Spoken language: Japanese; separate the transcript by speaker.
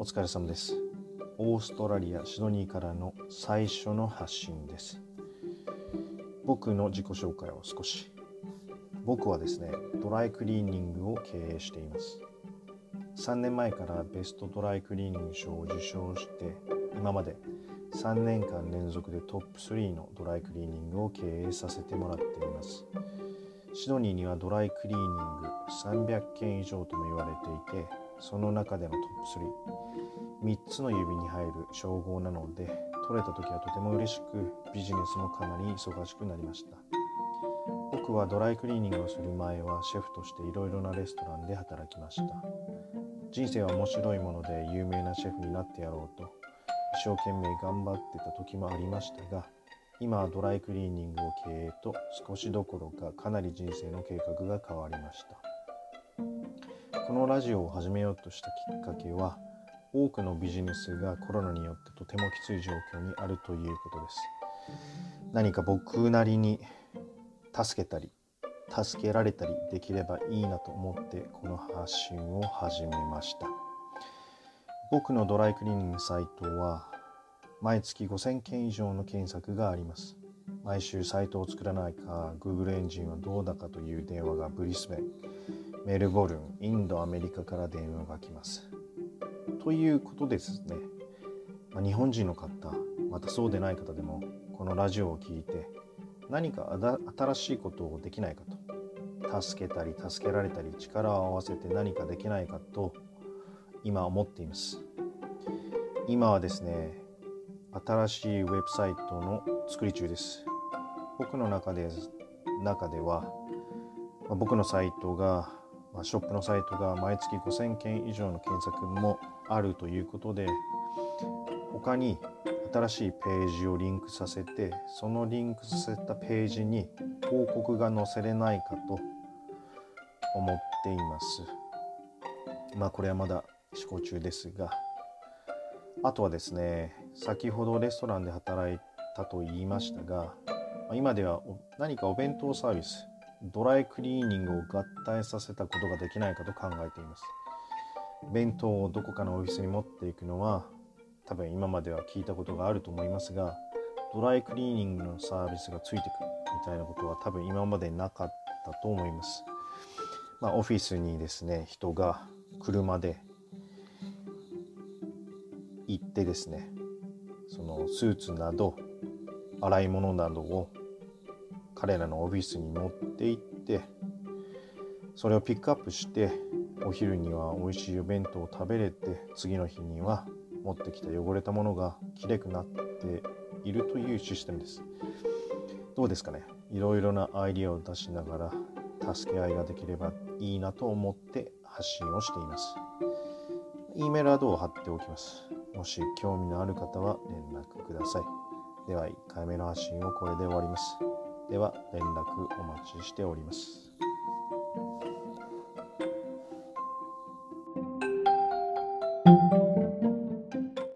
Speaker 1: お疲れ様です。オーストラリア・シドニーからの最初の発信です。僕の自己紹介を少し。僕はですね、ドライクリーニングを経営しています。3年前からベストドライクリーニング賞を受賞して、今まで3年間連続でトップ3のドライクリーニングを経営させてもらっています。シドニーにはドライクリーニング300件以上とも言われていて、その中でのトップ3、3つの指に入る称号なので、取れた時はとても嬉しく、ビジネスもかなり忙しくなりました。僕はドライクリーニングをする前はシェフとしていろいろなレストランで働きました。人生は面白いもので有名なシェフになってやろうと一生懸命頑張ってた時もありましたが今はドライクリーニングを経営と少しどころかかなり人生の計画が変わりましたこのラジオを始めようとしたきっかけは多くのビジネスがコロナによってとてもきつい状況にあるということです。何か僕なりに助けたり助けられたりできればいいなと思ってこの発信を始めました。僕のドライクリーニングサイトは毎月5000件以上の検索があります。毎週サイトを作らないか Google エンジンはどうだかという電話がブリスベン。メルボルンインドアメリカから電話が来ます。ということですね、まあ、日本人の方またそうでない方でもこのラジオを聞いて何か新しいことをできないかと。助けたり助けられたり力を合わせて何かできないかと今思っています。今はですね新しいウェブサイトの作り中です。僕の中で中では、ま、僕のサイトが、まあ、ショップのサイトが毎月5000件以上の検索もあるということで他に新しいページをリンクさせてそのリンクさせたページに広告が載せれないかと思っています。まあこれはまだ試行中ですがあとはですね先ほどレストランで働いたと言いましたが今では何かお弁当サービスドライクリーニングを合体させたことができないかと考えています弁当をどこかのオフィスに持っていくのは多分今までは聞いたことがあると思いますがドライクリーニングのサービスがついてくるみたいなことは多分今までなかったと思います。まあ、オフィスにですね人が車で行ってですねそのスーツなど洗い物などを彼らのオフィスに持って行ってそれをピックアップしてお昼には美味しいお弁当を食べれて次の日には持ってきた汚れたものがきれくなっているというシステムです。どうですかね？いろいろなアイディアを出しながら助け合いができればいいなと思って発信をしています。E メールアドを貼っておきます。もし興味のある方は連絡ください。では1回目の発信をこれで終わります。では連絡お待ちしております。